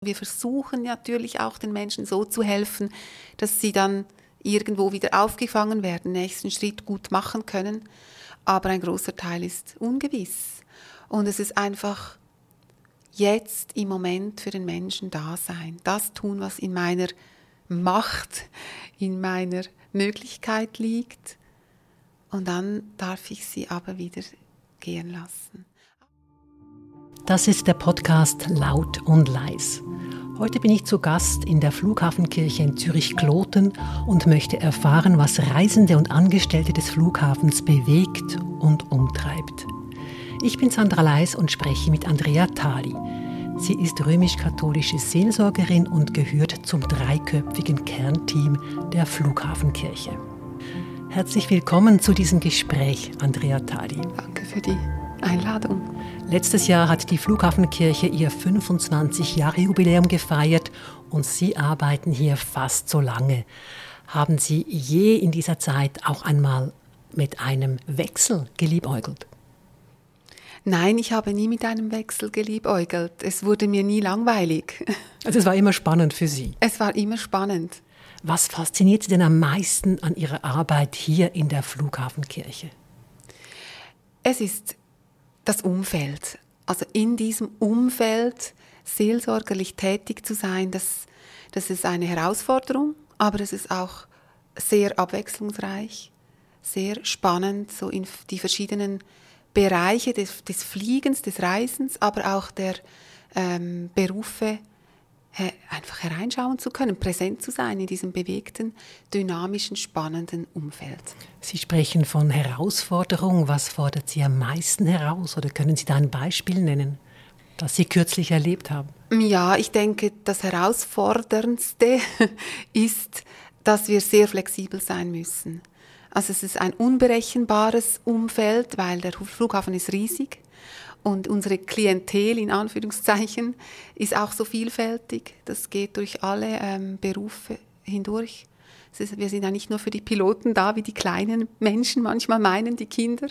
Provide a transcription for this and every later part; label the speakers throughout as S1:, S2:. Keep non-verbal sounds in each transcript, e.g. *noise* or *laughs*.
S1: Wir versuchen natürlich auch den Menschen so zu helfen, dass sie dann irgendwo wieder aufgefangen werden, nächsten Schritt gut machen können. Aber ein großer Teil ist ungewiss. Und es ist einfach jetzt im Moment für den Menschen da sein, das tun, was in meiner Macht, in meiner Möglichkeit liegt. Und dann darf ich sie aber wieder gehen lassen.
S2: Das ist der Podcast Laut und Leis. Heute bin ich zu Gast in der Flughafenkirche in Zürich-Kloten und möchte erfahren, was Reisende und Angestellte des Flughafens bewegt und umtreibt. Ich bin Sandra Leis und spreche mit Andrea Thali. Sie ist römisch-katholische Seelsorgerin und gehört zum dreiköpfigen Kernteam der Flughafenkirche. Herzlich willkommen zu diesem Gespräch, Andrea Thali.
S1: Danke für die Einladung.
S2: Letztes Jahr hat die Flughafenkirche ihr 25 Jahre Jubiläum gefeiert und Sie arbeiten hier fast so lange. Haben Sie je in dieser Zeit auch einmal mit einem Wechsel geliebäugelt?
S1: Nein, ich habe nie mit einem Wechsel geliebäugelt. Es wurde mir nie langweilig. *laughs*
S2: Also es war immer spannend für Sie.
S1: Es war immer spannend.
S2: Was fasziniert Sie denn am meisten an Ihrer Arbeit hier in der Flughafenkirche?
S1: Es ist das Umfeld. Also in diesem Umfeld seelsorgerlich tätig zu sein, das, das ist eine Herausforderung, aber es ist auch sehr abwechslungsreich, sehr spannend, so in die verschiedenen Bereiche des, des Fliegens, des Reisens, aber auch der ähm, Berufe einfach hereinschauen zu können, präsent zu sein in diesem bewegten, dynamischen, spannenden Umfeld.
S2: Sie sprechen von Herausforderung. Was fordert Sie am meisten heraus? Oder können Sie da ein Beispiel nennen, das Sie kürzlich erlebt haben?
S1: Ja, ich denke, das Herausforderndste *laughs* ist, dass wir sehr flexibel sein müssen. Also es ist ein unberechenbares Umfeld, weil der Flughafen ist riesig und unsere Klientel in Anführungszeichen ist auch so vielfältig. Das geht durch alle ähm, Berufe hindurch. Ist, wir sind ja nicht nur für die Piloten da, wie die kleinen Menschen manchmal meinen, die Kinder.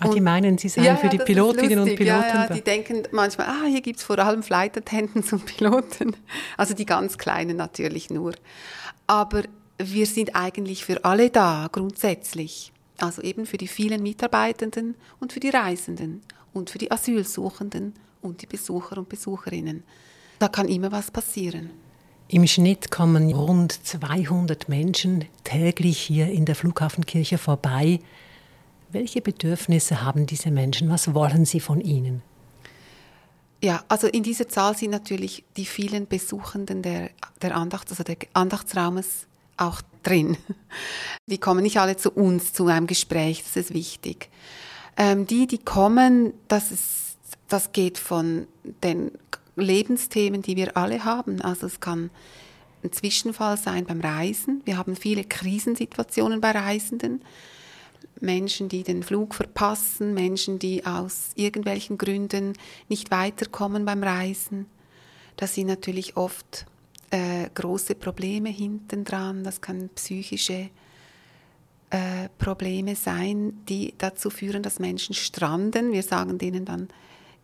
S2: Ach, die meinen, sie seien ja, für die Pilotinnen und Piloten ja,
S1: ja, Die denken manchmal, ah, hier gibt es vor allem Flight Attendants *laughs* und Piloten. Also die ganz Kleinen natürlich nur. Aber wir sind eigentlich für alle da, grundsätzlich. Also eben für die vielen Mitarbeitenden und für die Reisenden und für die Asylsuchenden und die Besucher und Besucherinnen. Da kann immer was passieren.
S2: Im Schnitt kommen rund 200 Menschen täglich hier in der Flughafenkirche vorbei. Welche Bedürfnisse haben diese Menschen? Was wollen sie von ihnen?
S1: Ja, also in dieser Zahl sind natürlich die vielen Besuchenden der, der Andacht, also der Andachtsraumes auch drin. Die kommen nicht alle zu uns zu einem Gespräch, das ist wichtig. Ähm, die, die kommen, das, ist, das geht von den Lebensthemen, die wir alle haben. Also es kann ein Zwischenfall sein beim Reisen. Wir haben viele Krisensituationen bei Reisenden. Menschen, die den Flug verpassen, Menschen, die aus irgendwelchen Gründen nicht weiterkommen beim Reisen. Das sind natürlich oft äh, große Probleme hinten dran. Das kann psychische äh, Probleme sein, die dazu führen, dass Menschen stranden. Wir sagen denen dann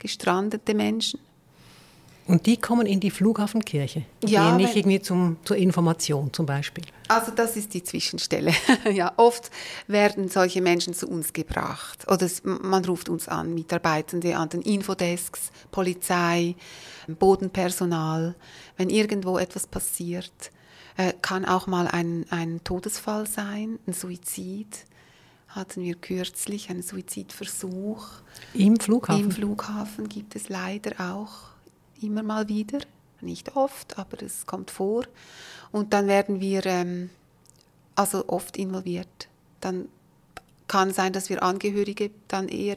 S1: gestrandete Menschen.
S2: Und die kommen in die Flughafenkirche, die ja, nicht irgendwie zum, zur Information zum Beispiel.
S1: Also das ist die Zwischenstelle. *laughs* ja, oft werden solche Menschen zu uns gebracht oder man ruft uns an, Mitarbeitende an den Infodesks, Polizei, Bodenpersonal, wenn irgendwo etwas passiert äh, kann auch mal ein, ein Todesfall sein, ein Suizid. Hatten wir kürzlich einen Suizidversuch.
S2: Im Flughafen?
S1: Im Flughafen gibt es leider auch immer mal wieder. Nicht oft, aber es kommt vor. Und dann werden wir ähm, also oft involviert. Dann kann sein, dass wir Angehörige dann eher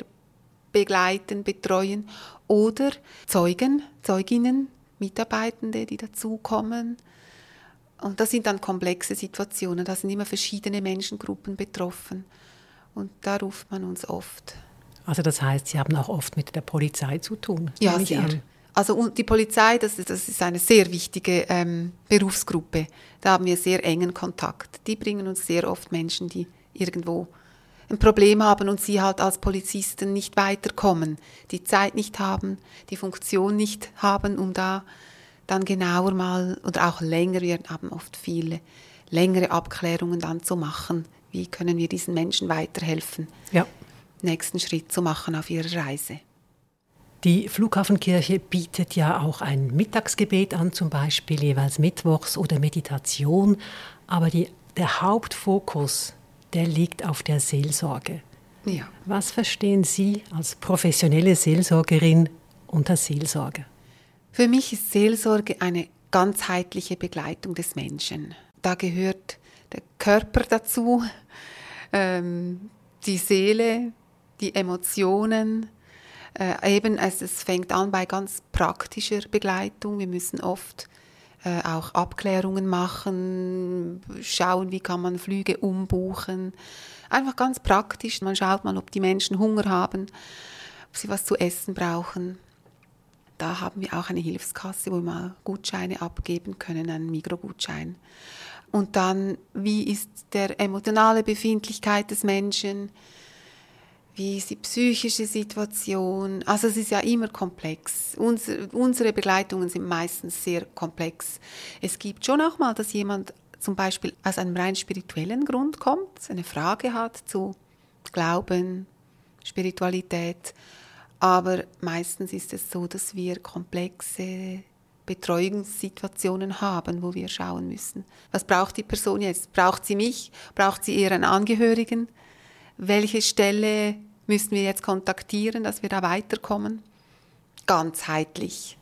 S1: begleiten, betreuen oder Zeugen, Zeuginnen, Mitarbeitende, die dazukommen. Und das sind dann komplexe Situationen, da sind immer verschiedene Menschengruppen betroffen. Und da ruft man uns oft.
S2: Also das heißt, Sie haben auch oft mit der Polizei zu tun?
S1: Ja, sehr. An. Also die Polizei, das, das ist eine sehr wichtige ähm, Berufsgruppe. Da haben wir sehr engen Kontakt. Die bringen uns sehr oft Menschen, die irgendwo ein Problem haben und sie halt als Polizisten nicht weiterkommen, die Zeit nicht haben, die Funktion nicht haben, um da dann genauer mal oder auch länger, wir haben oft viele längere Abklärungen dann zu machen. Wie können wir diesen Menschen weiterhelfen,
S2: ja.
S1: nächsten Schritt zu machen auf ihrer Reise?
S2: Die Flughafenkirche bietet ja auch ein Mittagsgebet an, zum Beispiel jeweils Mittwochs oder Meditation. Aber die, der Hauptfokus, der liegt auf der Seelsorge.
S1: Ja.
S2: Was verstehen Sie als professionelle Seelsorgerin unter Seelsorge?
S1: Für mich ist Seelsorge eine ganzheitliche Begleitung des Menschen. Da gehört der Körper dazu, ähm, die Seele, die Emotionen, äh, eben, es, es fängt an bei ganz praktischer Begleitung. Wir müssen oft äh, auch Abklärungen machen, schauen, wie kann man Flüge umbuchen. Einfach ganz praktisch. Man schaut mal, ob die Menschen Hunger haben, ob sie was zu essen brauchen. Da haben wir auch eine Hilfskasse, wo wir mal Gutscheine abgeben können, einen Mikrogutschein. Und dann, wie ist der emotionale Befindlichkeit des Menschen? wie ist die psychische Situation. Also es ist ja immer komplex. Unsere, unsere Begleitungen sind meistens sehr komplex. Es gibt schon auch mal, dass jemand zum Beispiel aus einem rein spirituellen Grund kommt, eine Frage hat zu Glauben, Spiritualität. Aber meistens ist es so, dass wir komplexe Betreuungssituationen haben, wo wir schauen müssen. Was braucht die Person jetzt? Braucht sie mich? Braucht sie eher einen Angehörigen? welche Stelle müssen wir jetzt kontaktieren, dass wir da weiterkommen? Ganzheitlich.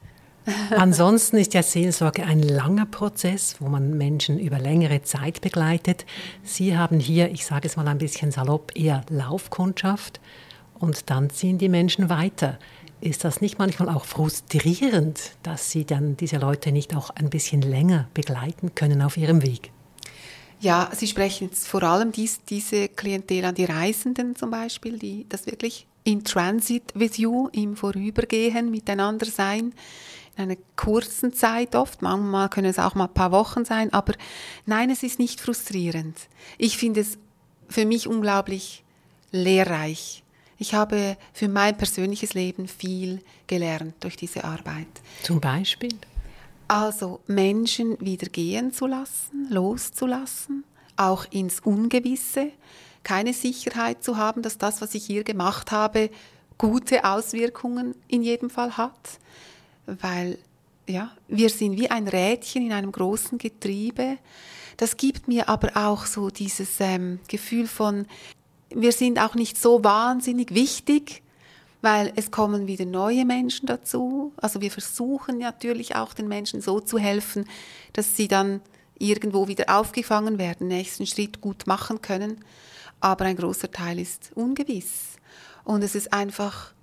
S1: *laughs*
S2: Ansonsten ist ja Seelsorge ein langer Prozess, wo man Menschen über längere Zeit begleitet. Sie haben hier, ich sage es mal ein bisschen salopp, eher Laufkundschaft und dann ziehen die Menschen weiter. Ist das nicht manchmal auch frustrierend, dass Sie dann diese Leute nicht auch ein bisschen länger begleiten können auf ihrem Weg?
S1: Ja, Sie sprechen jetzt vor allem dies, diese Klientel an, die Reisenden zum Beispiel, die das wirklich in Transit with you, im Vorübergehen miteinander sein, in einer kurzen Zeit oft, manchmal können es auch mal ein paar Wochen sein, aber nein, es ist nicht frustrierend. Ich finde es für mich unglaublich lehrreich. Ich habe für mein persönliches Leben viel gelernt durch diese Arbeit.
S2: Zum Beispiel?
S1: Also Menschen wieder gehen zu lassen, loszulassen, auch ins Ungewisse, keine Sicherheit zu haben, dass das, was ich hier gemacht habe, gute Auswirkungen in jedem Fall hat, weil ja, wir sind wie ein Rädchen in einem großen Getriebe. Das gibt mir aber auch so dieses ähm, Gefühl von, wir sind auch nicht so wahnsinnig wichtig, weil es kommen wieder neue Menschen dazu. Also wir versuchen natürlich auch den Menschen so zu helfen, dass sie dann irgendwo wieder aufgefangen werden, nächsten Schritt gut machen können. Aber ein großer Teil ist ungewiss. Und es ist einfach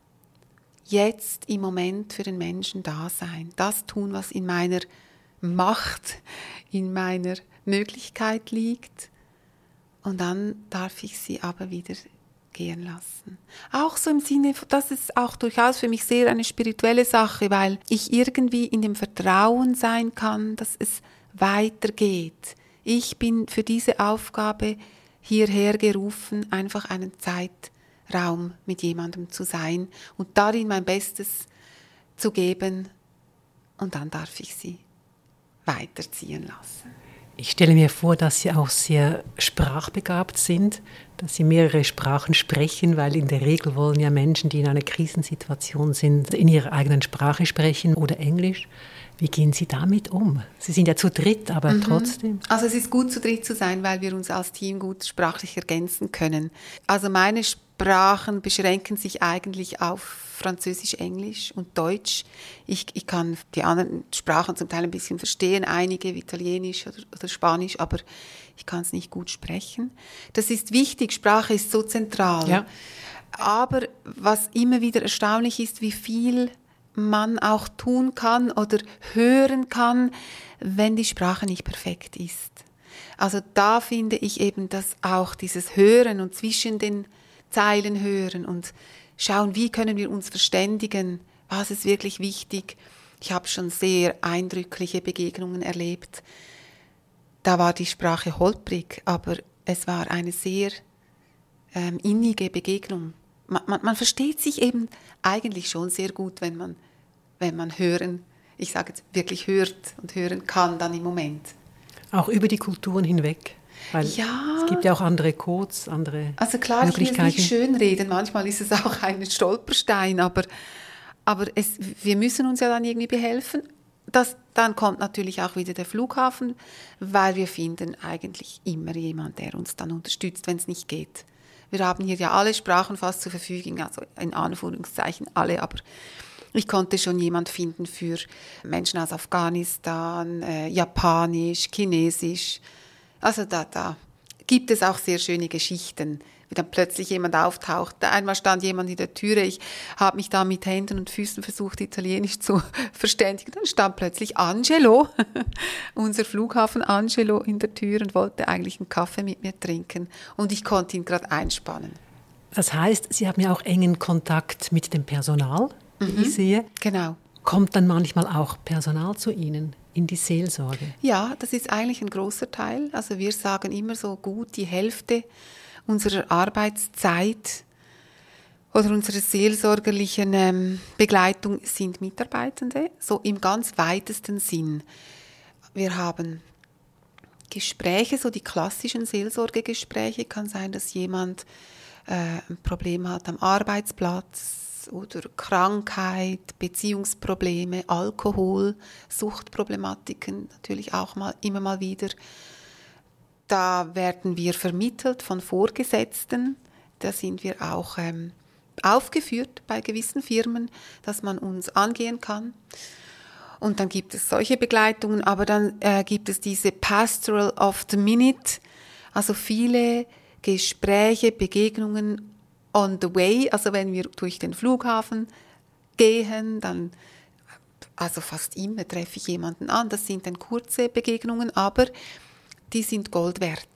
S1: jetzt im Moment für den Menschen da sein, das tun, was in meiner Macht, in meiner Möglichkeit liegt. Und dann darf ich sie aber wieder gehen lassen. Auch so im Sinne, das ist auch durchaus für mich sehr eine spirituelle Sache, weil ich irgendwie in dem Vertrauen sein kann, dass es weitergeht. Ich bin für diese Aufgabe hierher gerufen, einfach einen Zeitraum mit jemandem zu sein und darin mein Bestes zu geben und dann darf ich sie weiterziehen lassen.
S2: Ich stelle mir vor, dass Sie auch sehr sprachbegabt sind, dass Sie mehrere Sprachen sprechen, weil in der Regel wollen ja Menschen, die in einer Krisensituation sind, in ihrer eigenen Sprache sprechen oder Englisch. Wie gehen Sie damit um? Sie sind ja zu dritt, aber mhm. trotzdem.
S1: Also es ist gut zu dritt zu sein, weil wir uns als Team gut sprachlich ergänzen können. Also meine Sprachen beschränken sich eigentlich auf Französisch, Englisch und Deutsch. Ich, ich kann die anderen Sprachen zum Teil ein bisschen verstehen, einige Italienisch oder, oder Spanisch, aber ich kann es nicht gut sprechen. Das ist wichtig, Sprache ist so zentral.
S2: Ja.
S1: Aber was immer wieder erstaunlich ist, wie viel man auch tun kann oder hören kann, wenn die Sprache nicht perfekt ist. Also da finde ich eben, dass auch dieses Hören und zwischen den Zeilen hören und schauen, wie können wir uns verständigen, was ist wirklich wichtig. Ich habe schon sehr eindrückliche Begegnungen erlebt. Da war die Sprache holprig, aber es war eine sehr ähm, innige Begegnung. Man, man, man versteht sich eben eigentlich schon sehr gut, wenn man wenn man hören ich sage jetzt, wirklich hört und hören kann dann im Moment.
S2: Auch über die Kulturen hinweg? Weil ja. es gibt ja auch andere Codes, andere
S1: Also klar, ich will nicht schönreden, manchmal ist es auch ein Stolperstein, aber, aber es, wir müssen uns ja dann irgendwie behelfen. Das, dann kommt natürlich auch wieder der Flughafen, weil wir finden eigentlich immer jemand, der uns dann unterstützt, wenn es nicht geht. Wir haben hier ja alle Sprachen fast zur Verfügung, also in Anführungszeichen alle, aber ich konnte schon jemand finden für Menschen aus Afghanistan, äh, Japanisch, Chinesisch. Also da, da gibt es auch sehr schöne Geschichten, wie dann plötzlich jemand auftaucht. Einmal stand jemand in der Türe, ich habe mich da mit Händen und Füßen versucht, Italienisch zu *laughs* verständigen. Dann stand plötzlich Angelo, *laughs* unser Flughafen Angelo, in der Tür und wollte eigentlich einen Kaffee mit mir trinken. Und ich konnte ihn gerade einspannen.
S2: Das heißt, Sie haben ja auch engen Kontakt mit dem Personal, mhm. ich sehe.
S1: Genau.
S2: Kommt dann manchmal auch Personal zu Ihnen? in die Seelsorge?
S1: Ja, das ist eigentlich ein großer Teil. Also wir sagen immer so gut die Hälfte unserer Arbeitszeit oder unserer seelsorgerlichen ähm, Begleitung sind Mitarbeitende, so im ganz weitesten Sinn. Wir haben Gespräche, so die klassischen Seelsorgegespräche, kann sein, dass jemand äh, ein Problem hat am Arbeitsplatz, oder Krankheit, Beziehungsprobleme, Alkohol, Suchtproblematiken natürlich auch mal immer mal wieder. Da werden wir vermittelt von Vorgesetzten. Da sind wir auch ähm, aufgeführt bei gewissen Firmen, dass man uns angehen kann. Und dann gibt es solche Begleitungen, aber dann äh, gibt es diese Pastoral of the Minute, also viele Gespräche, Begegnungen on the way, also wenn wir durch den Flughafen gehen, dann also fast immer treffe ich jemanden an. Das sind dann kurze Begegnungen, aber die sind Gold wert.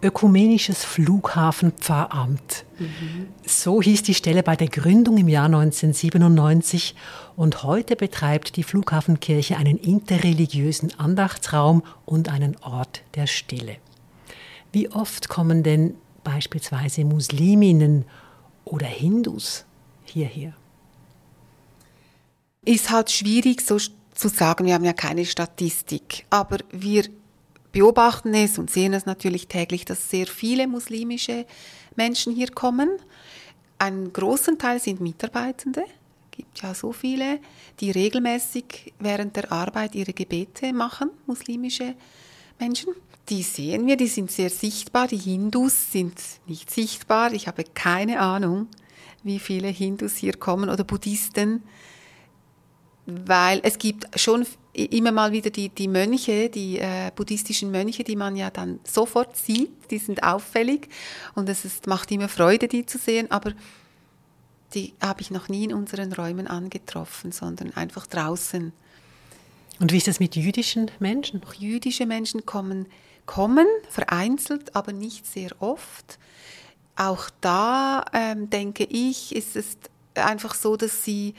S2: Ökumenisches Flughafenpfarramt. Mhm. So hieß die Stelle bei der Gründung im Jahr 1997 und heute betreibt die Flughafenkirche einen interreligiösen Andachtsraum und einen Ort der Stille. Wie oft kommen denn beispielsweise Musliminnen oder Hindus hierher?
S1: Ist halt schwierig so zu sagen, wir haben ja keine Statistik, aber wir beobachten es und sehen es natürlich täglich, dass sehr viele muslimische Menschen hier kommen. Ein großen Teil sind Mitarbeitende. Es gibt ja so viele, die regelmäßig während der Arbeit ihre Gebete machen, muslimische Menschen die sehen wir, die sind sehr sichtbar. Die Hindus sind nicht sichtbar. Ich habe keine Ahnung, wie viele Hindus hier kommen oder Buddhisten, weil es gibt schon immer mal wieder die, die Mönche, die äh, buddhistischen Mönche, die man ja dann sofort sieht, die sind auffällig und es ist, macht immer Freude, die zu sehen, aber die habe ich noch nie in unseren Räumen angetroffen, sondern einfach draußen.
S2: Und wie ist das mit jüdischen Menschen?
S1: Auch jüdische Menschen kommen kommen, vereinzelt, aber nicht sehr oft. Auch da ähm, denke ich, ist es einfach so, dass sie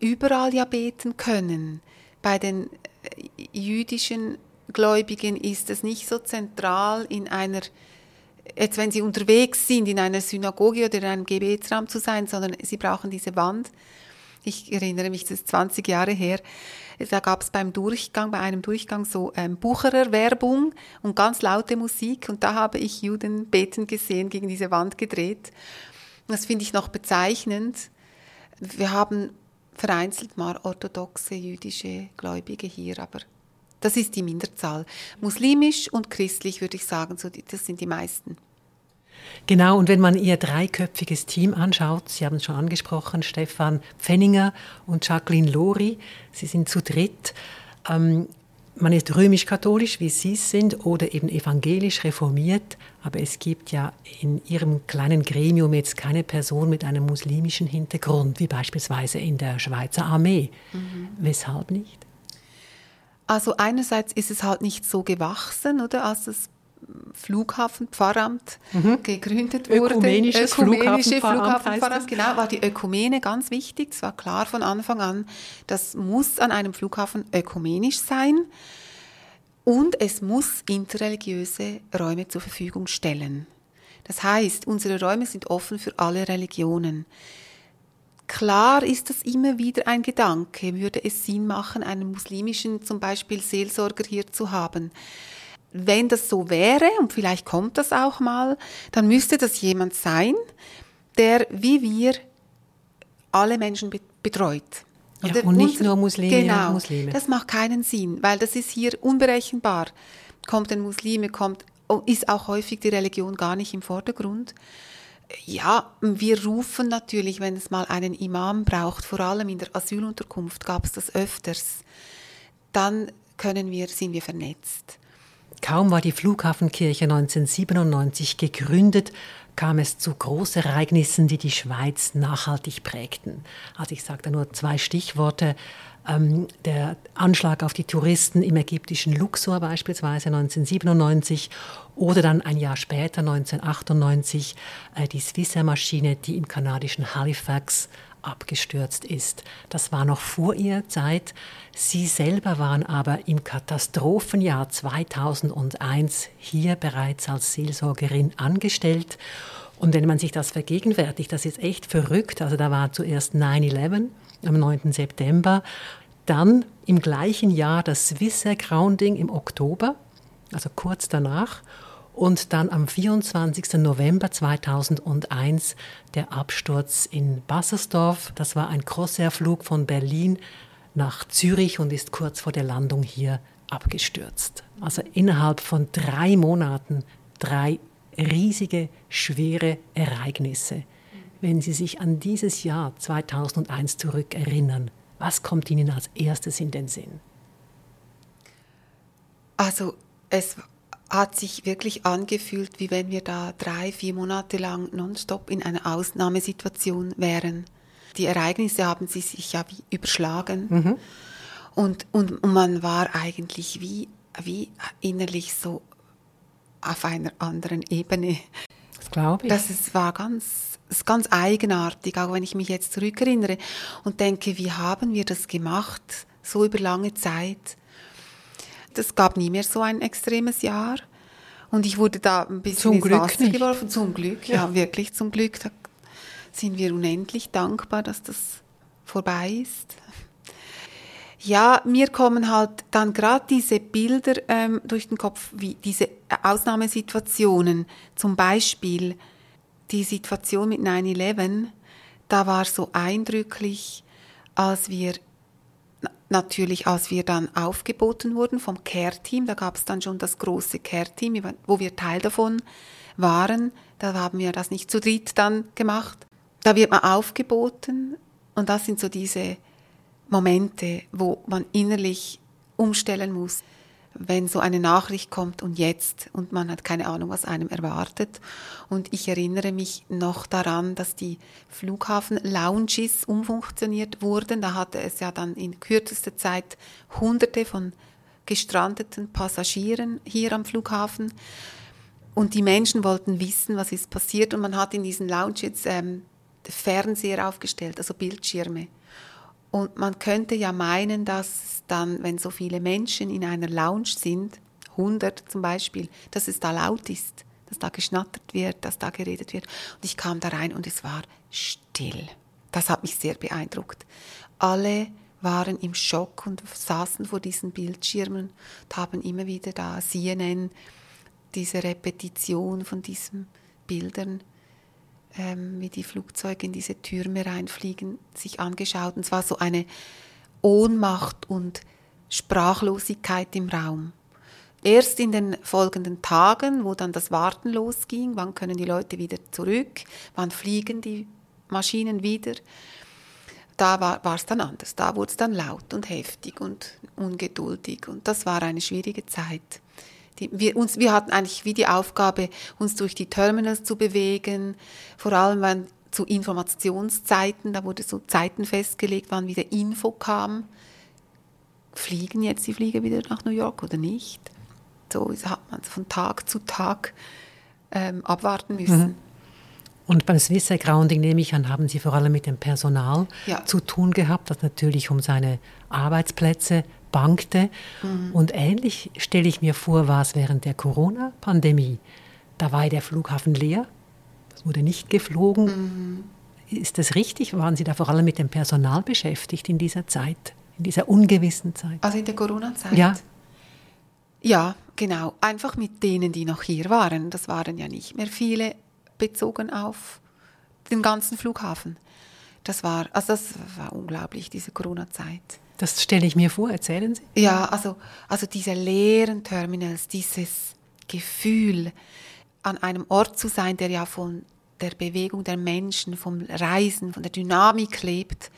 S1: überall ja beten können. Bei den äh, jüdischen Gläubigen ist es nicht so zentral in einer jetzt wenn sie unterwegs sind, in einer Synagoge oder in einem Gebetsraum zu sein, sondern sie brauchen diese Wand. Ich erinnere mich, das ist 20 Jahre her, da gab es beim Durchgang, bei einem Durchgang so ähm, Bucherer-Werbung und ganz laute Musik und da habe ich Juden beten gesehen, gegen diese Wand gedreht. Das finde ich noch bezeichnend. Wir haben vereinzelt mal orthodoxe jüdische Gläubige hier, aber das ist die Minderzahl. Muslimisch und christlich würde ich sagen, so die, das sind die meisten.
S2: Genau, und wenn man Ihr dreiköpfiges Team anschaut, Sie haben es schon angesprochen, Stefan Pfenninger und Jacqueline Lori, Sie sind zu dritt. Ähm, man ist römisch-katholisch, wie Sie es sind, oder eben evangelisch reformiert, aber es gibt ja in Ihrem kleinen Gremium jetzt keine Person mit einem muslimischen Hintergrund, wie beispielsweise in der Schweizer Armee. Mhm. Weshalb nicht?
S1: Also einerseits ist es halt nicht so gewachsen, oder, als das Flughafenpfarramt mhm. gegründet wurde.
S2: Ökumenisches Ökumenische Flughafenpfarramt,
S1: Flughafenpfarramt genau, war die Ökumene ganz wichtig. Es war klar von Anfang an, das muss an einem Flughafen ökumenisch sein und es muss interreligiöse Räume zur Verfügung stellen. Das heißt, unsere Räume sind offen für alle Religionen. Klar ist das immer wieder ein Gedanke. Würde es Sinn machen, einen muslimischen zum Beispiel Seelsorger hier zu haben? Wenn das so wäre, und vielleicht kommt das auch mal, dann müsste das jemand sein, der wie wir alle Menschen betreut.
S2: Ja, und nicht nur Muslime
S1: genau,
S2: Muslime.
S1: Das macht keinen Sinn, weil das ist hier unberechenbar. Kommt ein Muslime, kommt, oh, ist auch häufig die Religion gar nicht im Vordergrund. Ja, wir rufen natürlich, wenn es mal einen Imam braucht, vor allem in der Asylunterkunft gab es das öfters, dann können wir, sind wir vernetzt.
S2: Kaum war die Flughafenkirche 1997 gegründet, kam es zu Großereignissen, die die Schweiz nachhaltig prägten. Also ich sage da nur zwei Stichworte. Ähm, der Anschlag auf die Touristen im ägyptischen Luxor beispielsweise 1997 oder dann ein Jahr später 1998 äh, die Swissair-Maschine, die im kanadischen Halifax abgestürzt ist. Das war noch vor ihrer Zeit. Sie selber waren aber im Katastrophenjahr 2001 hier bereits als Seelsorgerin angestellt. Und wenn man sich das vergegenwärtigt, das ist echt verrückt. Also da war zuerst 9-11 am 9. September, dann im gleichen Jahr das Swissair Grounding im Oktober, also kurz danach und dann am 24. November 2001 der Absturz in Bassersdorf. Das war ein Crossair-Flug von Berlin nach Zürich und ist kurz vor der Landung hier abgestürzt. Also innerhalb von drei Monaten drei riesige, schwere Ereignisse. Wenn Sie sich an dieses Jahr 2001 zurückerinnern, was kommt Ihnen als erstes in den Sinn?
S1: Also es hat sich wirklich angefühlt, wie wenn wir da drei, vier Monate lang nonstop in einer Ausnahmesituation wären. Die Ereignisse haben sich ja wie überschlagen mhm. und, und, und man war eigentlich wie, wie innerlich so auf einer anderen Ebene.
S2: Das glaube ich.
S1: Das ist, war ganz, ist ganz eigenartig, auch wenn ich mich jetzt zurückerinnere und denke, wie haben wir das gemacht, so über lange Zeit es gab nie mehr so ein extremes Jahr. Und ich wurde da ein bisschen
S2: zum
S1: ins
S2: Glück
S1: Wasser
S2: nicht.
S1: geworfen. Zum Glück, ja. ja, wirklich zum Glück. Da sind wir unendlich dankbar, dass das vorbei ist. Ja, mir kommen halt dann gerade diese Bilder ähm, durch den Kopf, wie diese Ausnahmesituationen. Zum Beispiel die Situation mit 9-11, da war so eindrücklich, als wir natürlich, als wir dann aufgeboten wurden vom Care-Team, da gab es dann schon das große Care-Team, wo wir Teil davon waren. Da haben wir das nicht zu dritt dann gemacht. Da wird man aufgeboten und das sind so diese Momente, wo man innerlich umstellen muss wenn so eine Nachricht kommt und jetzt und man hat keine Ahnung, was einem erwartet. Und ich erinnere mich noch daran, dass die Flughafen-Lounges umfunktioniert wurden. Da hatte es ja dann in kürzester Zeit hunderte von gestrandeten Passagieren hier am Flughafen. Und die Menschen wollten wissen, was ist passiert. Und man hat in diesen Lounges ähm, Fernseher aufgestellt, also Bildschirme. Und man könnte ja meinen, dass dann, wenn so viele Menschen in einer Lounge sind, 100 zum Beispiel, dass es da laut ist, dass da geschnattert wird, dass da geredet wird. Und ich kam da rein und es war still. Das hat mich sehr beeindruckt. Alle waren im Schock und saßen vor diesen Bildschirmen und haben immer wieder da CNN, diese Repetition von diesen Bildern ähm, wie die Flugzeuge in diese Türme reinfliegen, sich angeschaut. Und es war so eine Ohnmacht und Sprachlosigkeit im Raum. Erst in den folgenden Tagen, wo dann das Warten losging, wann können die Leute wieder zurück, wann fliegen die Maschinen wieder, da war es dann anders. Da wurde es dann laut und heftig und ungeduldig. Und das war eine schwierige Zeit. Die, wir, uns, wir hatten eigentlich wie die Aufgabe, uns durch die Terminals zu bewegen, vor allem wenn zu Informationszeiten, da wurde so Zeiten festgelegt, wann wieder Info kam. Fliegen jetzt die Flieger wieder nach New York oder nicht? So hat man von Tag zu Tag ähm, abwarten müssen. Mhm.
S2: Und beim Swissair Grounding, nehme ich an, haben Sie vor allem mit dem Personal ja. zu tun gehabt, das natürlich um seine Arbeitsplätze bangte. Mhm. Und ähnlich stelle ich mir vor, war es während der Corona-Pandemie. Da war der Flughafen leer, es wurde nicht geflogen. Mhm. Ist das richtig? Waren Sie da vor allem mit dem Personal beschäftigt in dieser Zeit, in dieser ungewissen Zeit?
S1: Also in der Corona-Zeit?
S2: Ja.
S1: Ja, genau. Einfach mit denen, die noch hier waren. Das waren ja nicht mehr viele, bezogen auf den ganzen Flughafen. Das war, also das war unglaublich, diese Corona-Zeit.
S2: Das stelle ich mir vor, erzählen Sie.
S1: Ja, also, also diese leeren Terminals, dieses Gefühl, an einem Ort zu sein, der ja von der Bewegung der Menschen, vom Reisen, von der Dynamik lebt,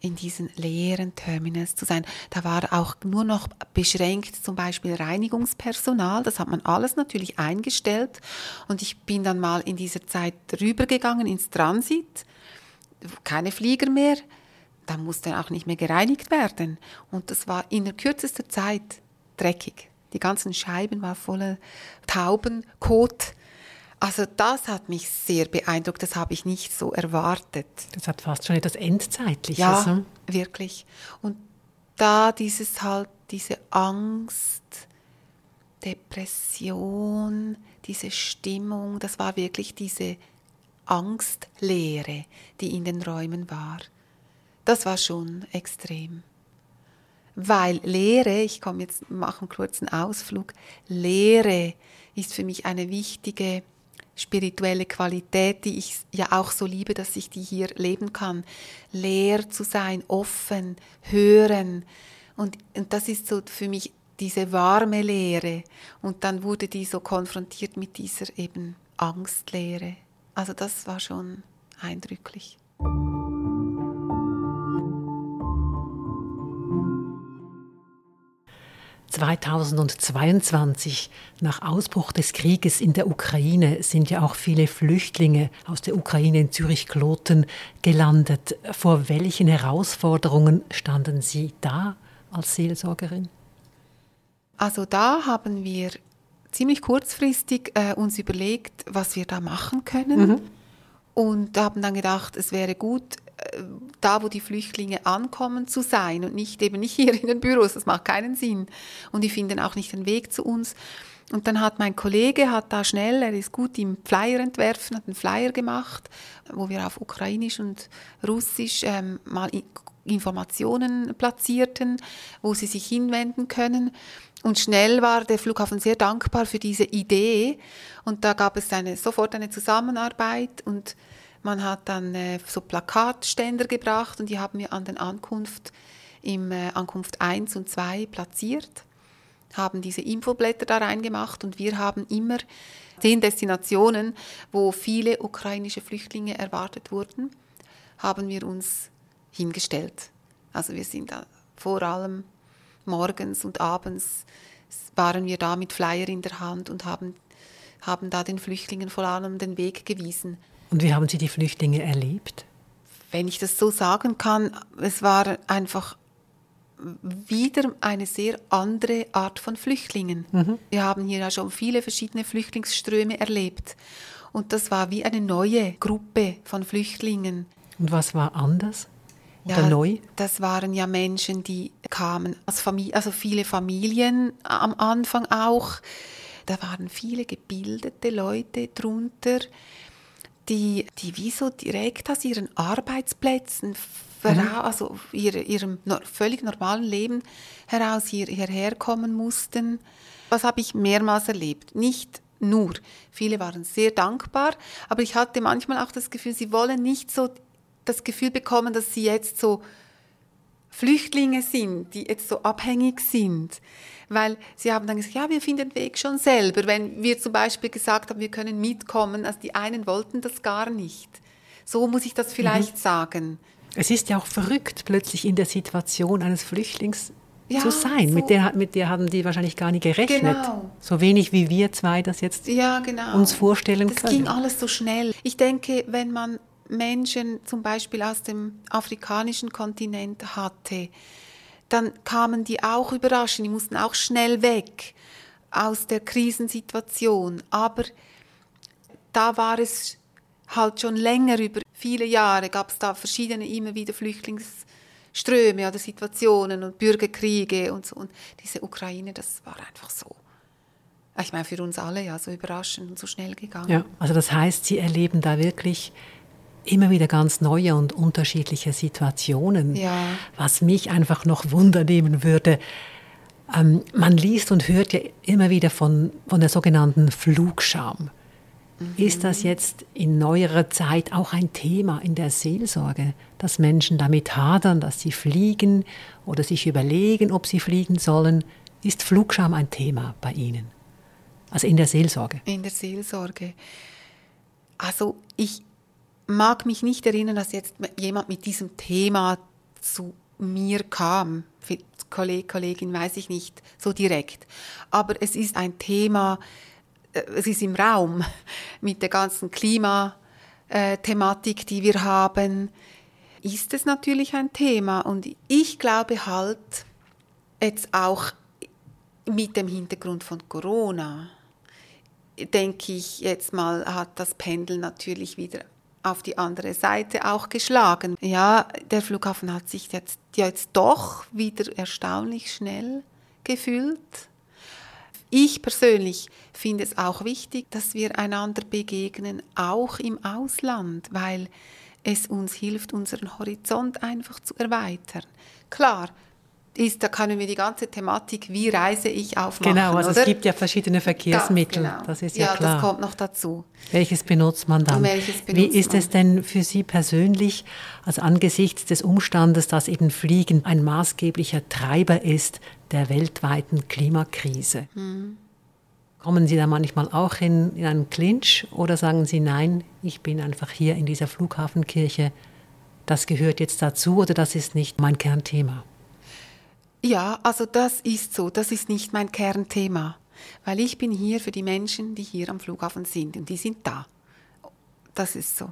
S1: in diesen leeren Terminals zu sein. Da war auch nur noch beschränkt zum Beispiel Reinigungspersonal. Das hat man alles natürlich eingestellt. Und ich bin dann mal in dieser Zeit rübergegangen ins Transit. Keine Flieger mehr. Da musste auch nicht mehr gereinigt werden. Und das war in der kürzester Zeit dreckig. Die ganzen Scheiben waren voller Taubenkot. Also das hat mich sehr beeindruckt, das habe ich nicht so erwartet.
S2: Das hat fast schon etwas Endzeitliches.
S1: Ja, ne? wirklich. Und da dieses halt, diese Angst, Depression, diese Stimmung, das war wirklich diese Angstlehre, die in den Räumen war. Das war schon extrem. Weil Lehre, ich komme jetzt, mache einen kurzen Ausflug, Lehre ist für mich eine wichtige spirituelle Qualität, die ich ja auch so liebe, dass ich die hier leben kann. Leer zu sein, offen, hören. Und, und das ist so für mich diese warme Lehre. Und dann wurde die so konfrontiert mit dieser eben Angstlehre. Also das war schon eindrücklich.
S2: 2022, nach Ausbruch des Krieges in der Ukraine, sind ja auch viele Flüchtlinge aus der Ukraine in Zürich-Kloten gelandet. Vor welchen Herausforderungen standen Sie da als Seelsorgerin?
S1: Also da haben wir ziemlich kurzfristig äh, uns überlegt, was wir da machen können. Mhm. Und haben dann gedacht, es wäre gut, da, wo die Flüchtlinge ankommen, zu sein und nicht eben nicht hier in den Büros. Das macht keinen Sinn. Und die finden auch nicht den Weg zu uns. Und dann hat mein Kollege, hat da schnell, er ist gut im Flyer entwerfen, hat einen Flyer gemacht, wo wir auf Ukrainisch und Russisch ähm, mal Informationen platzierten, wo sie sich hinwenden können. Und schnell war der Flughafen sehr dankbar für diese Idee. Und da gab es eine, sofort eine Zusammenarbeit und man hat dann äh, so Plakatständer gebracht und die haben wir an den Ankunft im äh, Ankunft 1 und 2 platziert, haben diese Infoblätter da reingemacht und wir haben immer zehn Destinationen, wo viele ukrainische Flüchtlinge erwartet wurden, haben wir uns hingestellt. Also wir sind da vor allem morgens und abends waren wir da mit Flyer in der Hand und haben, haben da den Flüchtlingen vor allem den Weg gewiesen.
S2: Und wie haben Sie die Flüchtlinge erlebt?
S1: Wenn ich das so sagen kann, es war einfach wieder eine sehr andere Art von Flüchtlingen. Mhm. Wir haben hier ja schon viele verschiedene Flüchtlingsströme erlebt. Und das war wie eine neue Gruppe von Flüchtlingen.
S2: Und was war anders? Oder
S1: ja,
S2: neu?
S1: Das waren ja Menschen, die kamen als Familie, also viele Familien am Anfang auch. Da waren viele gebildete Leute drunter die, die wie so direkt aus ihren Arbeitsplätzen, mhm. also ihre, ihrem völlig normalen Leben heraus hier, hierher kommen mussten. Was habe ich mehrmals erlebt? Nicht nur. Viele waren sehr dankbar, aber ich hatte manchmal auch das Gefühl, sie wollen nicht so das Gefühl bekommen, dass sie jetzt so Flüchtlinge sind, die jetzt so abhängig sind weil sie haben dann gesagt, ja, wir finden den Weg schon selber. Wenn wir zum Beispiel gesagt haben, wir können mitkommen, also die einen wollten das gar nicht. So muss ich das vielleicht mhm. sagen.
S2: Es ist ja auch verrückt, plötzlich in der Situation eines Flüchtlings ja, zu sein. So. Mit, der, mit der haben die wahrscheinlich gar nicht gerechnet. Genau. So wenig wie wir zwei das jetzt ja, genau. uns vorstellen
S1: das
S2: können.
S1: Das ging alles so schnell. Ich denke, wenn man Menschen zum Beispiel aus dem afrikanischen Kontinent hatte, dann kamen die auch überraschend, die mussten auch schnell weg aus der Krisensituation. Aber da war es halt schon länger, über viele Jahre gab es da verschiedene immer wieder Flüchtlingsströme oder Situationen und Bürgerkriege und so. Und diese Ukraine, das war einfach so. Ich meine, für uns alle ja so überraschend und so schnell gegangen.
S2: Ja, also das heißt, Sie erleben da wirklich immer wieder ganz neue und unterschiedliche Situationen.
S1: Ja.
S2: Was mich einfach noch Wunder nehmen würde, ähm, man liest und hört ja immer wieder von, von der sogenannten Flugscham. Mhm. Ist das jetzt in neuerer Zeit auch ein Thema in der Seelsorge, dass Menschen damit hadern, dass sie fliegen oder sich überlegen, ob sie fliegen sollen? Ist Flugscham ein Thema bei Ihnen? Also in der Seelsorge?
S1: In der Seelsorge. Also ich mag mich nicht erinnern, dass jetzt jemand mit diesem Thema zu mir kam. Kolleg, Kollegin weiß ich nicht so direkt. Aber es ist ein Thema, äh, es ist im Raum *laughs* mit der ganzen Klimathematik, die wir haben, ist es natürlich ein Thema. Und ich glaube halt, jetzt auch mit dem Hintergrund von Corona, denke ich jetzt mal, hat das Pendel natürlich wieder auf die andere Seite auch geschlagen. Ja, der Flughafen hat sich jetzt, jetzt doch wieder erstaunlich schnell gefüllt. Ich persönlich finde es auch wichtig, dass wir einander begegnen, auch im Ausland, weil es uns hilft, unseren Horizont einfach zu erweitern. Klar, ist, da können wir die ganze Thematik, wie reise ich aufmachen.
S2: Genau, also
S1: oder?
S2: es gibt ja verschiedene Verkehrsmittel,
S1: genau.
S2: das ist ja,
S1: ja
S2: klar.
S1: das kommt noch dazu.
S2: Welches benutzt man dann?
S1: Welches benutzt
S2: wie ist
S1: man?
S2: es denn für Sie persönlich, also angesichts des Umstandes, dass eben Fliegen ein maßgeblicher Treiber ist der weltweiten Klimakrise?
S1: Hm.
S2: Kommen Sie da manchmal auch in, in einen Clinch oder sagen Sie, nein, ich bin einfach hier in dieser Flughafenkirche, das gehört jetzt dazu oder das ist nicht mein Kernthema?
S1: Ja, also das ist so, das ist nicht mein Kernthema, weil ich bin hier für die Menschen, die hier am Flughafen sind und die sind da. Das ist so.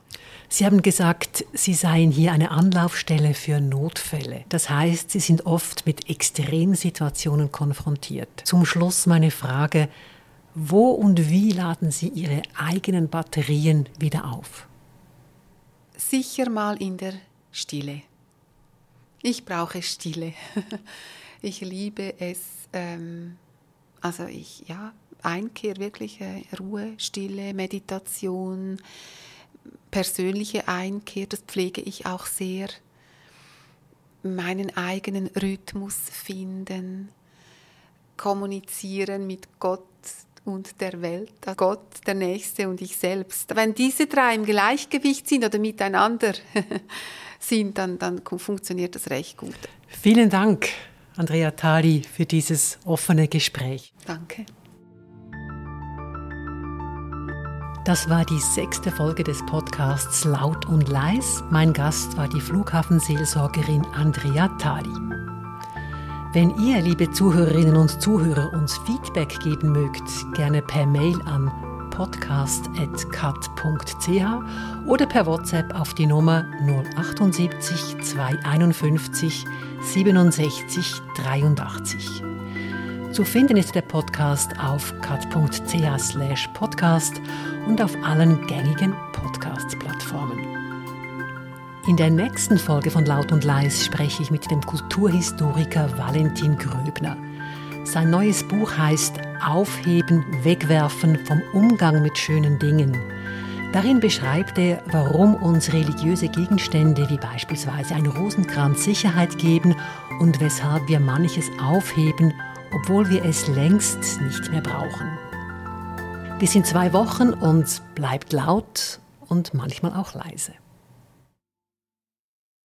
S2: Sie haben gesagt, Sie seien hier eine Anlaufstelle für Notfälle. Das heißt, Sie sind oft mit Extremsituationen konfrontiert. Zum Schluss meine Frage, wo und wie laden Sie Ihre eigenen Batterien wieder auf?
S1: Sicher mal in der Stille. Ich brauche Stille. *laughs* Ich liebe es, ähm, also ich, ja, Einkehr, wirklich Ruhe, Stille, Meditation, persönliche Einkehr, das pflege ich auch sehr. Meinen eigenen Rhythmus finden, kommunizieren mit Gott und der Welt, Gott, der Nächste und ich selbst. Wenn diese drei im Gleichgewicht sind oder miteinander *laughs* sind, dann, dann funktioniert das recht gut.
S2: Vielen Dank, Andrea Tali, für dieses offene Gespräch.
S1: Danke.
S2: Das war die sechste Folge des Podcasts Laut und Leis. Mein Gast war die Flughafenseelsorgerin Andrea Tali. Wenn ihr, liebe Zuhörerinnen und Zuhörer, uns Feedback geben mögt, gerne per Mail an podcast.cat.ch oder per WhatsApp auf die Nummer 078 251 67 83. Zu finden ist der Podcast auf cat.ch podcast und auf allen gängigen Podcast-Plattformen. In der nächsten Folge von Laut und Leis spreche ich mit dem Kulturhistoriker Valentin Gröbner. Sein neues Buch heißt Aufheben, Wegwerfen vom Umgang mit schönen Dingen. Darin beschreibt er, warum uns religiöse Gegenstände wie beispielsweise ein Rosenkranz Sicherheit geben und weshalb wir manches aufheben, obwohl wir es längst nicht mehr brauchen. Bis in zwei Wochen und bleibt laut und manchmal auch leise.